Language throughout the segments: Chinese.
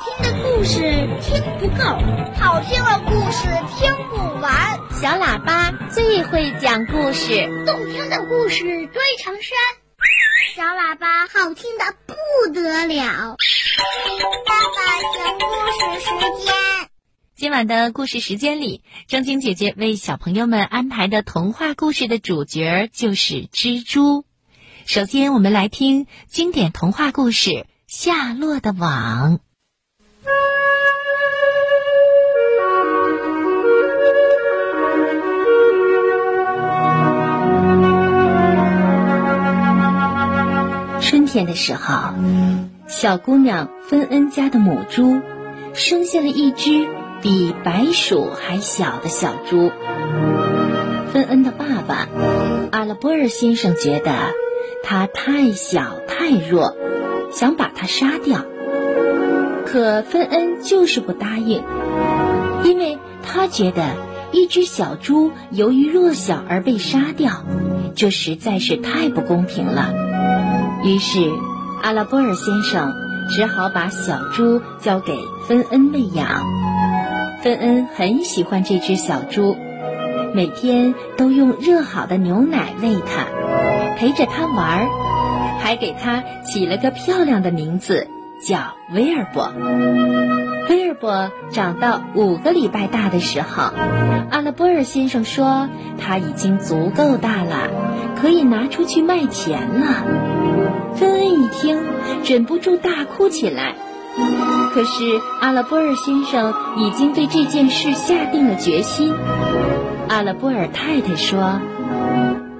听的故事听不够，好听的故事听不完。小喇叭最会讲故事，动听的故事堆成山。小喇叭好听的不得了。爸爸讲故事时间。今晚的故事时间里，正晶姐姐为小朋友们安排的童话故事的主角就是蜘蛛。首先，我们来听经典童话故事《夏洛的网》。天的时候，小姑娘芬恩家的母猪生下了一只比白鼠还小的小猪。芬恩的爸爸阿拉波尔先生觉得它太小太弱，想把它杀掉。可芬恩就是不答应，因为他觉得一只小猪由于弱小而被杀掉，这实在是太不公平了。于是，阿拉波尔先生只好把小猪交给芬恩喂养。芬恩很喜欢这只小猪，每天都用热好的牛奶喂它，陪着它玩儿，还给它起了个漂亮的名字，叫威尔伯。威尔伯长到五个礼拜大的时候，阿拉波尔先生说他已经足够大了，可以拿出去卖钱了。芬恩一听，忍不住大哭起来。可是阿拉波尔先生已经对这件事下定了决心。阿拉波尔太太说：“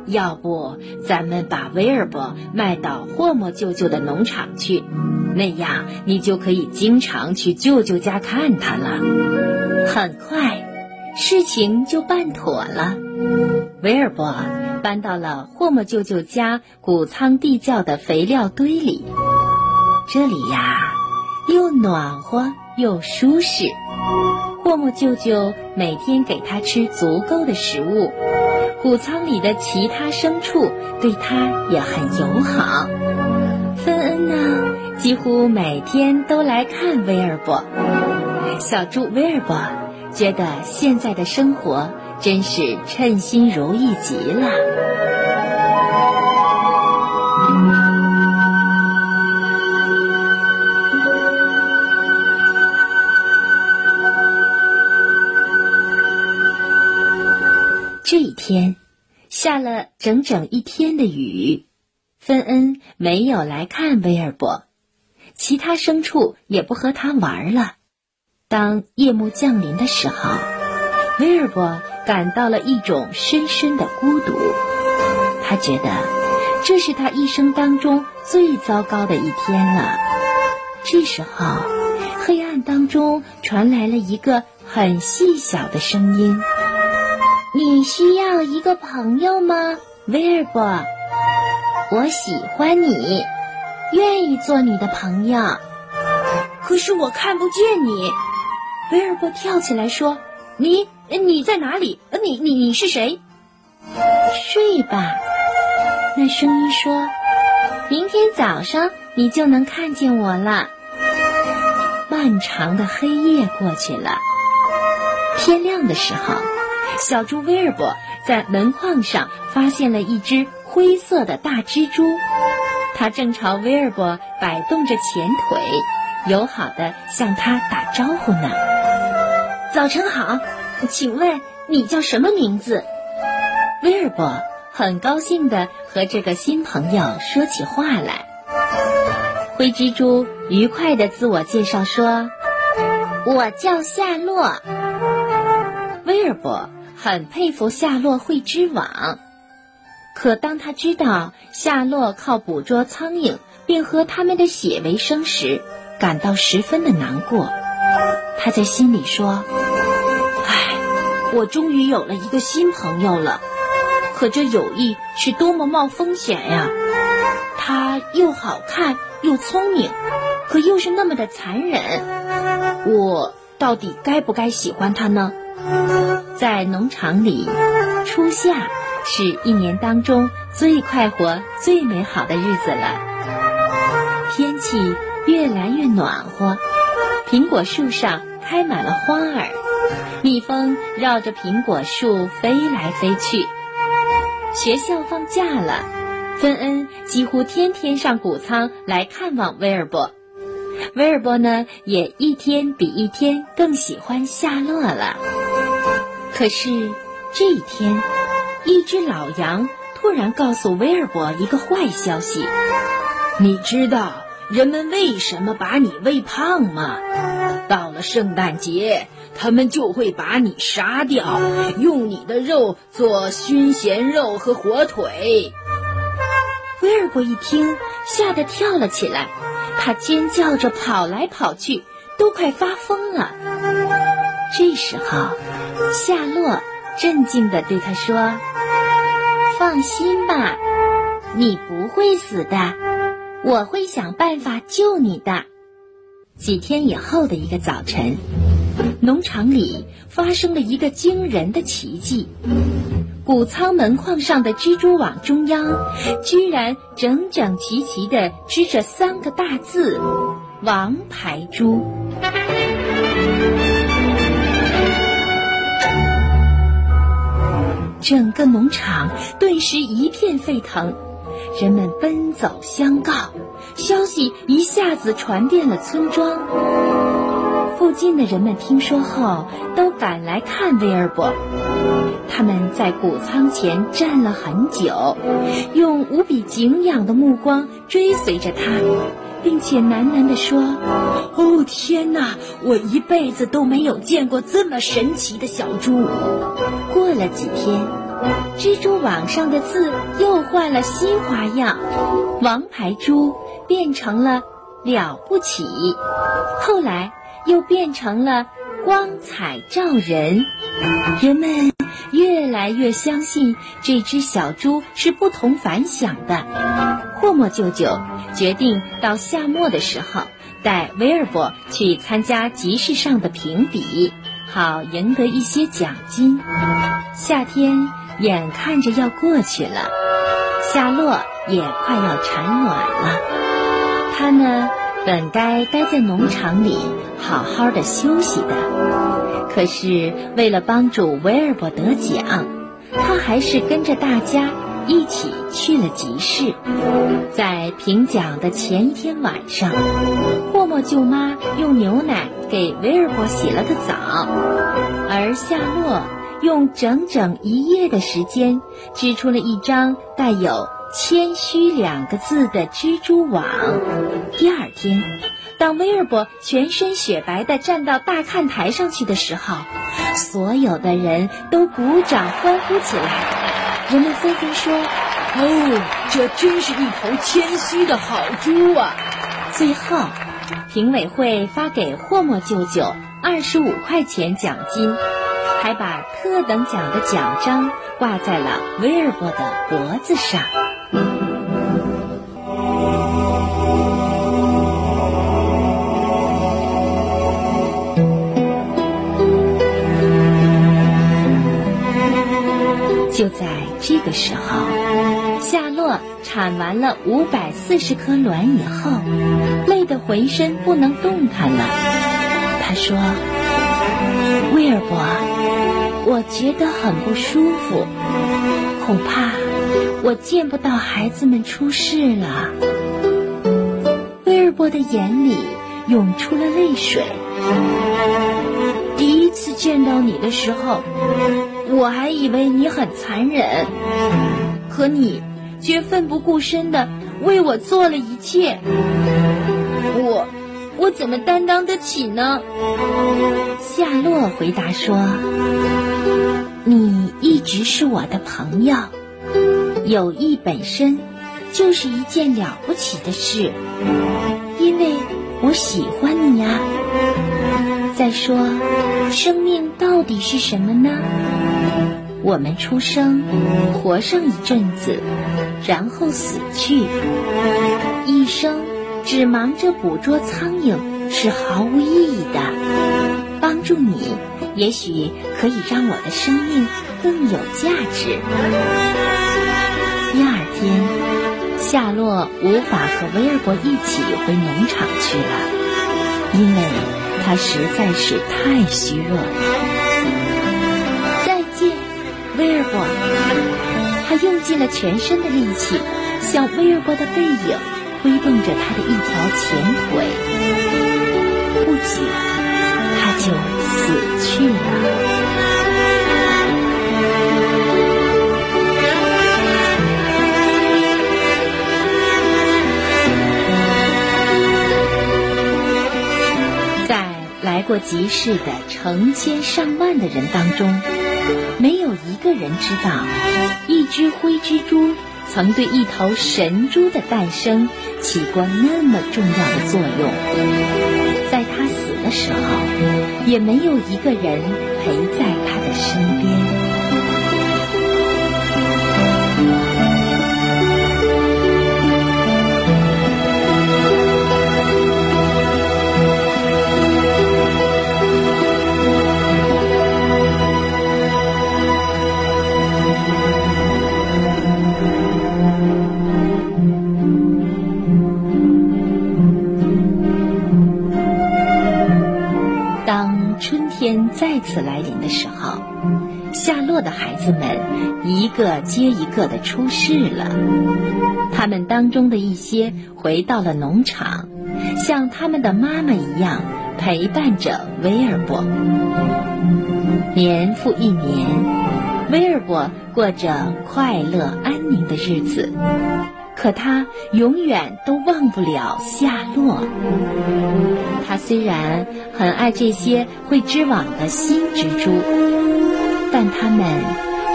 要不咱们把威尔伯卖到霍莫舅舅的农场去，那样你就可以经常去舅舅家看他了。”很快，事情就办妥了。威尔伯搬到了霍莫舅舅家谷仓地窖的肥料堆里，这里呀，又暖和又舒适。霍莫舅舅每天给他吃足够的食物，谷仓里的其他牲畜对他也很友好。几乎每天都来看威尔伯。小猪威尔伯觉得现在的生活。真是称心如意极了。这一天，下了整整一天的雨，芬恩没有来看威尔伯，其他牲畜也不和他玩了。当夜幕降临的时候，威尔伯。感到了一种深深的孤独，他觉得这是他一生当中最糟糕的一天了。这时候，黑暗当中传来了一个很细小的声音：“你需要一个朋友吗，威尔伯？我喜欢你，愿意做你的朋友。可是我看不见你。”威尔伯跳起来说：“你。”你在哪里？你你你是谁？睡吧。那声音说：“明天早上你就能看见我了。”漫长的黑夜过去了，天亮的时候，小猪威尔伯在门框上发现了一只灰色的大蜘蛛，它正朝威尔伯摆动着前腿，友好的向他打招呼呢。早晨好。请问你叫什么名字？威尔伯很高兴地和这个新朋友说起话来。灰蜘蛛愉快地自我介绍说：“我叫夏洛。”威尔伯很佩服夏洛会织网，可当他知道夏洛靠捕捉苍蝇并喝它们的血为生时，感到十分的难过。他在心里说。唉我终于有了一个新朋友了，可这友谊是多么冒风险呀！他又好看又聪明，可又是那么的残忍。我到底该不该喜欢他呢？在农场里，初夏是一年当中最快活、最美好的日子了。天气越来越暖和，苹果树上开满了花儿，蜜蜂绕着苹果树飞来飞去。学校放假了，芬恩几乎天天上谷仓来看望威尔伯。威尔伯呢，也一天比一天更喜欢夏洛了。可是这一天，一只老羊突然告诉威尔伯一个坏消息：“你知道人们为什么把你喂胖吗？到了圣诞节。”他们就会把你杀掉，用你的肉做熏咸肉和火腿。威尔伯一听，吓得跳了起来，他尖叫着跑来跑去，都快发疯了。这时候，夏洛镇静地对他说：“放心吧，你不会死的，我会想办法救你的。”几天以后的一个早晨。农场里发生了一个惊人的奇迹，谷仓门框上的蜘蛛网中央，居然整整齐齐地织着三个大字“王牌猪”。整个农场顿时一片沸腾，人们奔走相告，消息一下子传遍了村庄。附近的人们听说后，都赶来看威尔伯。他们在谷仓前站了很久，用无比敬仰的目光追随着他，并且喃喃地说：“哦，天哪！我一辈子都没有见过这么神奇的小猪。”过了几天，蜘蛛网上的字又换了新花样，王牌猪变成了了不起。后来。又变成了光彩照人，人们越来越相信这只小猪是不同凡响的。霍莫舅舅决定到夏末的时候带威尔伯去参加集市上的评比，好赢得一些奖金。夏天眼看着要过去了，夏洛也快要产卵了，他呢？本该待在农场里好好的休息的，可是为了帮助威尔伯得奖，他还是跟着大家一起去了集市。在评奖的前一天晚上，霍莫舅妈用牛奶给威尔伯洗了个澡，而夏洛用整整一夜的时间织出了一张带有。谦虚两个字的蜘蛛网。第二天，当威尔伯全身雪白的站到大看台上去的时候，所有的人都鼓掌欢呼起来。人们纷纷说：“哦，这真是一头谦虚的好猪啊！”最后，评委会发给霍莫舅舅二十五块钱奖金，还把特等奖的奖章挂在了威尔伯的脖子上。就在这个时候，夏洛产完了五百四十颗卵以后，累得浑身不能动弹了。他说：“威尔伯，我觉得很不舒服，恐怕我见不到孩子们出世了。”威尔伯的眼里涌出了泪水。第一次见到你的时候。我还以为你很残忍，可你却奋不顾身的为我做了一切。我，我怎么担当得起呢？夏洛回答说：“你一直是我的朋友，友谊本身就是一件了不起的事，因为我喜欢你呀。再说，生命到底是什么呢？”我们出生，活上一阵子，然后死去，一生只忙着捕捉苍蝇是毫无意义的。帮助你，也许可以让我的生命更有价值。第二天，夏洛无法和威尔伯一起回农场去了，因为他实在是太虚弱了。尽了全身的力气，向威尔伯的背影挥动着他的一条前腿。不久，他就死去了。在来过集市的成千上万的人当中，没有一个人知道，一只灰蜘蛛曾对一头神猪的诞生起过那么重要的作用。在它死的时候，也没有一个人陪在它的身边。再次来临的时候，夏洛的孩子们一个接一个的出世了。他们当中的一些回到了农场，像他们的妈妈一样陪伴着威尔伯。年复一年，威尔伯过着快乐安宁的日子。可他永远都忘不了夏洛。他虽然很爱这些会织网的新蜘蛛，但他们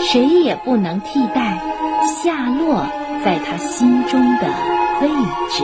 谁也不能替代夏洛在他心中的位置。